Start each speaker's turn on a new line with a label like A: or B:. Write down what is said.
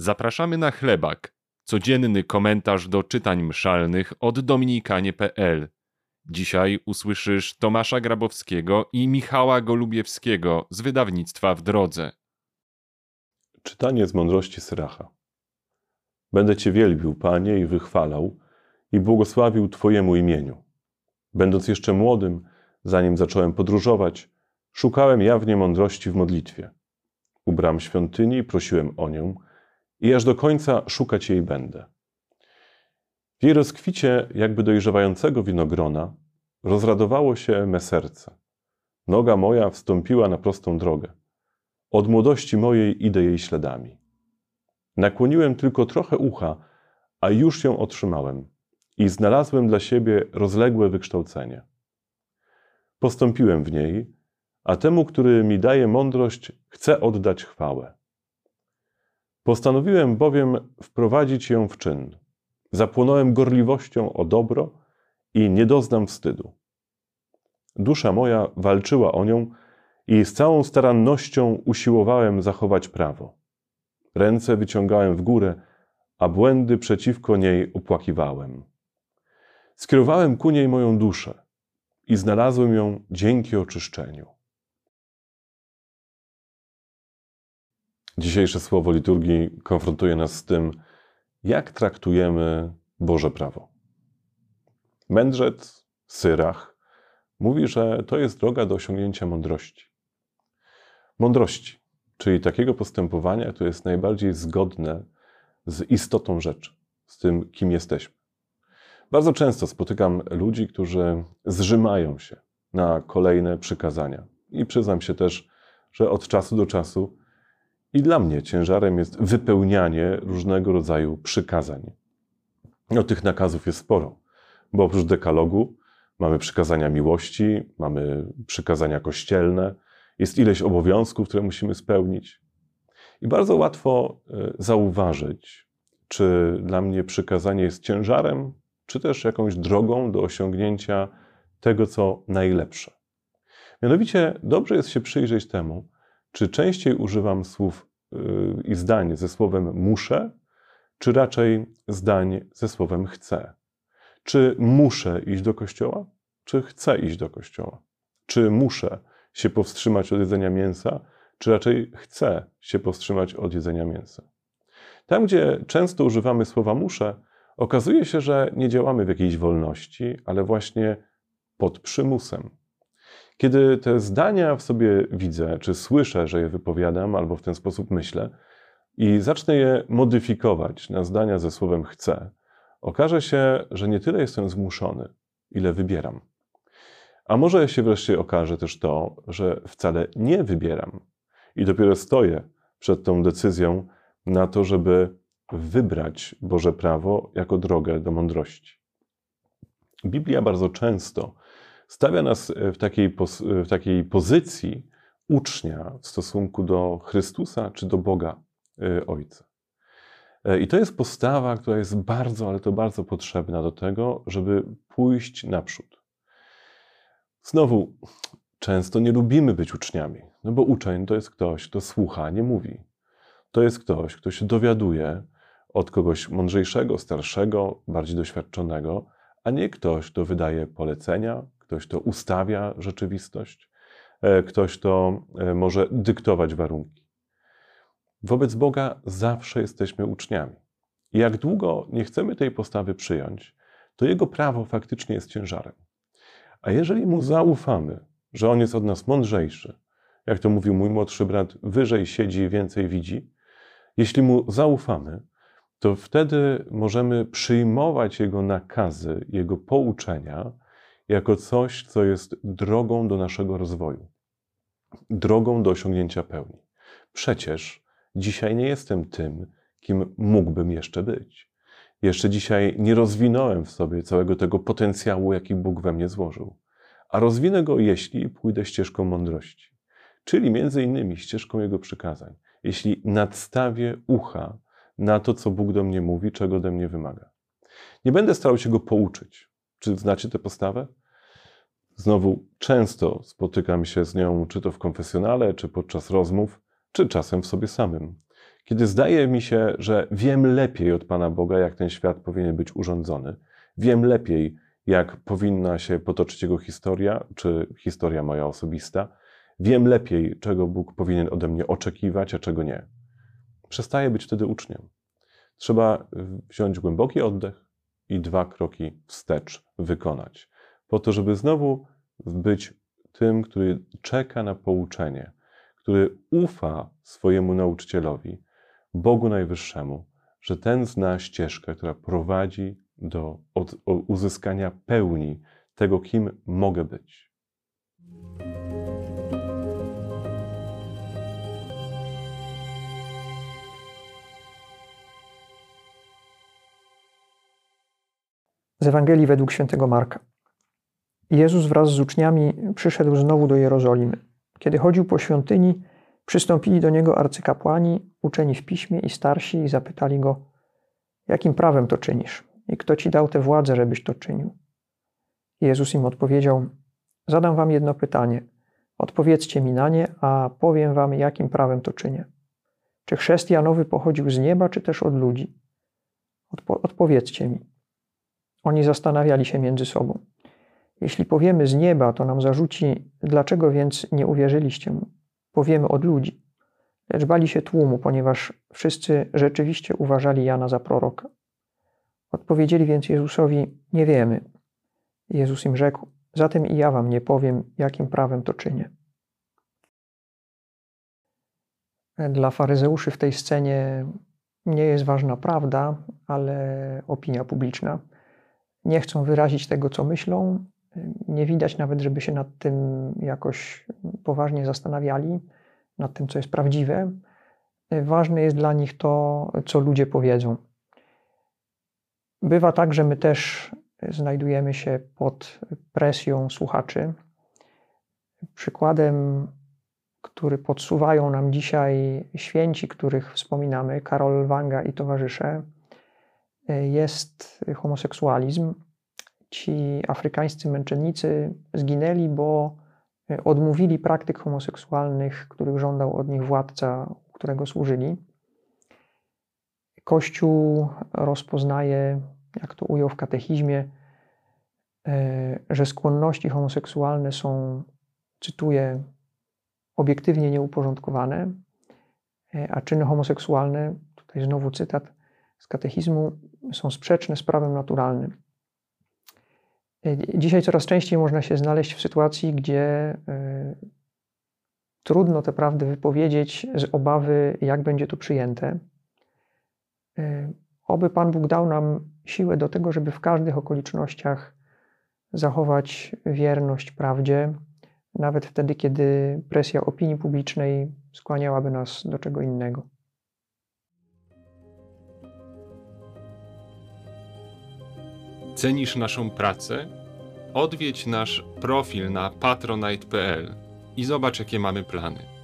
A: Zapraszamy na chlebak, codzienny komentarz do czytań mszalnych od dominikanie.pl. Dzisiaj usłyszysz Tomasza Grabowskiego i Michała Golubiewskiego z wydawnictwa W Drodze.
B: Czytanie z mądrości Syracha. Będę Cię wielbił, Panie, i wychwalał, i błogosławił Twojemu imieniu. Będąc jeszcze młodym, zanim zacząłem podróżować, szukałem jawnie mądrości w modlitwie. U bram świątyni prosiłem o nią i aż do końca szukać jej będę. W jej rozkwicie, jakby dojrzewającego winogrona, rozradowało się me serce. Noga moja wstąpiła na prostą drogę. Od młodości mojej idę jej śladami. Nakłoniłem tylko trochę ucha, a już ją otrzymałem i znalazłem dla siebie rozległe wykształcenie. Postąpiłem w niej, a temu, który mi daje mądrość, chcę oddać chwałę. Postanowiłem bowiem wprowadzić ją w czyn. Zapłonąłem gorliwością o dobro i nie doznam wstydu. Dusza moja walczyła o nią i z całą starannością usiłowałem zachować prawo. Ręce wyciągałem w górę, a błędy przeciwko niej opłakiwałem. Skierowałem ku niej moją duszę i znalazłem ją dzięki oczyszczeniu. Dzisiejsze słowo liturgii konfrontuje nas z tym, jak traktujemy Boże prawo. Mędrzec, Syrach, mówi, że to jest droga do osiągnięcia mądrości. Mądrości, czyli takiego postępowania, które jest najbardziej zgodne z istotą rzeczy, z tym, kim jesteśmy. Bardzo często spotykam ludzi, którzy zrzymają się na kolejne przykazania. I przyznam się też, że od czasu do czasu i dla mnie ciężarem jest wypełnianie różnego rodzaju przykazań. No, tych nakazów jest sporo, bo oprócz dekalogu mamy przykazania miłości, mamy przykazania kościelne, jest ileś obowiązków, które musimy spełnić. I bardzo łatwo e, zauważyć, czy dla mnie przykazanie jest ciężarem, czy też jakąś drogą do osiągnięcia tego, co najlepsze. Mianowicie dobrze jest się przyjrzeć temu, czy częściej używam słów yy, i zdań ze słowem muszę, czy raczej zdań ze słowem chcę. Czy muszę iść do kościoła, czy chcę iść do kościoła? Czy muszę się powstrzymać od jedzenia mięsa, czy raczej chcę się powstrzymać od jedzenia mięsa? Tam, gdzie często używamy słowa muszę, okazuje się, że nie działamy w jakiejś wolności, ale właśnie pod przymusem. Kiedy te zdania w sobie widzę, czy słyszę, że je wypowiadam, albo w ten sposób myślę, i zacznę je modyfikować na zdania ze słowem chcę, okaże się, że nie tyle jestem zmuszony, ile wybieram. A może się wreszcie okaże też to, że wcale nie wybieram i dopiero stoję przed tą decyzją na to, żeby wybrać Boże prawo jako drogę do mądrości. Biblia bardzo często stawia nas w takiej, w takiej pozycji ucznia w stosunku do Chrystusa czy do Boga y, Ojca. I to jest postawa, która jest bardzo, ale to bardzo potrzebna do tego, żeby pójść naprzód. Znowu, często nie lubimy być uczniami, no bo uczeń to jest ktoś, kto słucha, nie mówi. To jest ktoś, kto się dowiaduje od kogoś mądrzejszego, starszego, bardziej doświadczonego, a nie ktoś, kto wydaje polecenia, ktoś, kto ustawia rzeczywistość, e, ktoś, kto e, może dyktować warunki. Wobec Boga zawsze jesteśmy uczniami. I jak długo nie chcemy tej postawy przyjąć, to Jego prawo faktycznie jest ciężarem. A jeżeli Mu zaufamy, że On jest od nas mądrzejszy, jak to mówił mój młodszy brat, wyżej siedzi i więcej widzi, jeśli Mu zaufamy, to wtedy możemy przyjmować Jego nakazy, Jego pouczenia jako coś, co jest drogą do naszego rozwoju, drogą do osiągnięcia pełni. Przecież dzisiaj nie jestem tym, kim mógłbym jeszcze być. Jeszcze dzisiaj nie rozwinąłem w sobie całego tego potencjału, jaki Bóg we mnie złożył. A rozwinę go, jeśli pójdę ścieżką mądrości, czyli między innymi ścieżką Jego przykazań. Jeśli nadstawię ucha na to, co Bóg do mnie mówi, czego ode mnie wymaga. Nie będę starał się go pouczyć. Czy znacie tę postawę? Znowu często spotykam się z nią, czy to w konfesjonale, czy podczas rozmów, czy czasem w sobie samym. Kiedy zdaje mi się, że wiem lepiej od Pana Boga, jak ten świat powinien być urządzony, wiem lepiej, jak powinna się potoczyć jego historia, czy historia moja osobista, wiem lepiej, czego Bóg powinien ode mnie oczekiwać, a czego nie. Przestaję być wtedy uczniem. Trzeba wziąć głęboki oddech i dwa kroki wstecz wykonać, po to, żeby znowu być tym, który czeka na pouczenie, który ufa swojemu nauczycielowi, Bogu Najwyższemu, że ten zna ścieżkę, która prowadzi do uzyskania pełni tego, kim mogę być.
C: Z Ewangelii według świętego Marka. Jezus wraz z uczniami przyszedł znowu do Jerozolimy. Kiedy chodził po świątyni, przystąpili do niego arcykapłani, uczeni w piśmie i starsi i zapytali go: Jakim prawem to czynisz? I kto ci dał tę władzę, żebyś to czynił? Jezus im odpowiedział: Zadam wam jedno pytanie. Odpowiedzcie mi na nie, a powiem wam, jakim prawem to czynię. Czy chrzest Janowy pochodził z nieba, czy też od ludzi? Odpo odpowiedzcie mi. Oni zastanawiali się między sobą. Jeśli powiemy z nieba, to nam zarzuci, dlaczego więc nie uwierzyliście mu? Powiemy od ludzi. Lecz bali się tłumu, ponieważ wszyscy rzeczywiście uważali Jana za proroka. Odpowiedzieli więc Jezusowi: Nie wiemy. Jezus im rzekł: Zatem i ja wam nie powiem, jakim prawem to czynię. Dla faryzeuszy w tej scenie nie jest ważna prawda, ale opinia publiczna. Nie chcą wyrazić tego, co myślą. Nie widać nawet, żeby się nad tym jakoś poważnie zastanawiali, nad tym, co jest prawdziwe. Ważne jest dla nich to, co ludzie powiedzą. Bywa tak, że my też znajdujemy się pod presją słuchaczy. Przykładem, który podsuwają nam dzisiaj święci, których wspominamy, Karol Wanga i towarzysze, jest homoseksualizm. Ci afrykańscy męczennicy zginęli, bo odmówili praktyk homoseksualnych, których żądał od nich władca, którego służyli. Kościół rozpoznaje, jak to ujął w katechizmie, e, że skłonności homoseksualne są, cytuję, obiektywnie nieuporządkowane, e, a czyny homoseksualne, tutaj znowu cytat z katechizmu, są sprzeczne z prawem naturalnym. E, dzisiaj coraz częściej można się znaleźć w sytuacji, gdzie trudno te prawdy wypowiedzieć z obawy, jak będzie to przyjęte. Y, oby Pan Bóg dał nam siłę do tego, żeby w każdych okolicznościach zachować wierność prawdzie, nawet wtedy, kiedy presja opinii publicznej skłaniałaby nas do czego innego.
A: Cenisz naszą pracę? Odwiedź nasz profil na patronite.pl i zobacz, jakie mamy plany.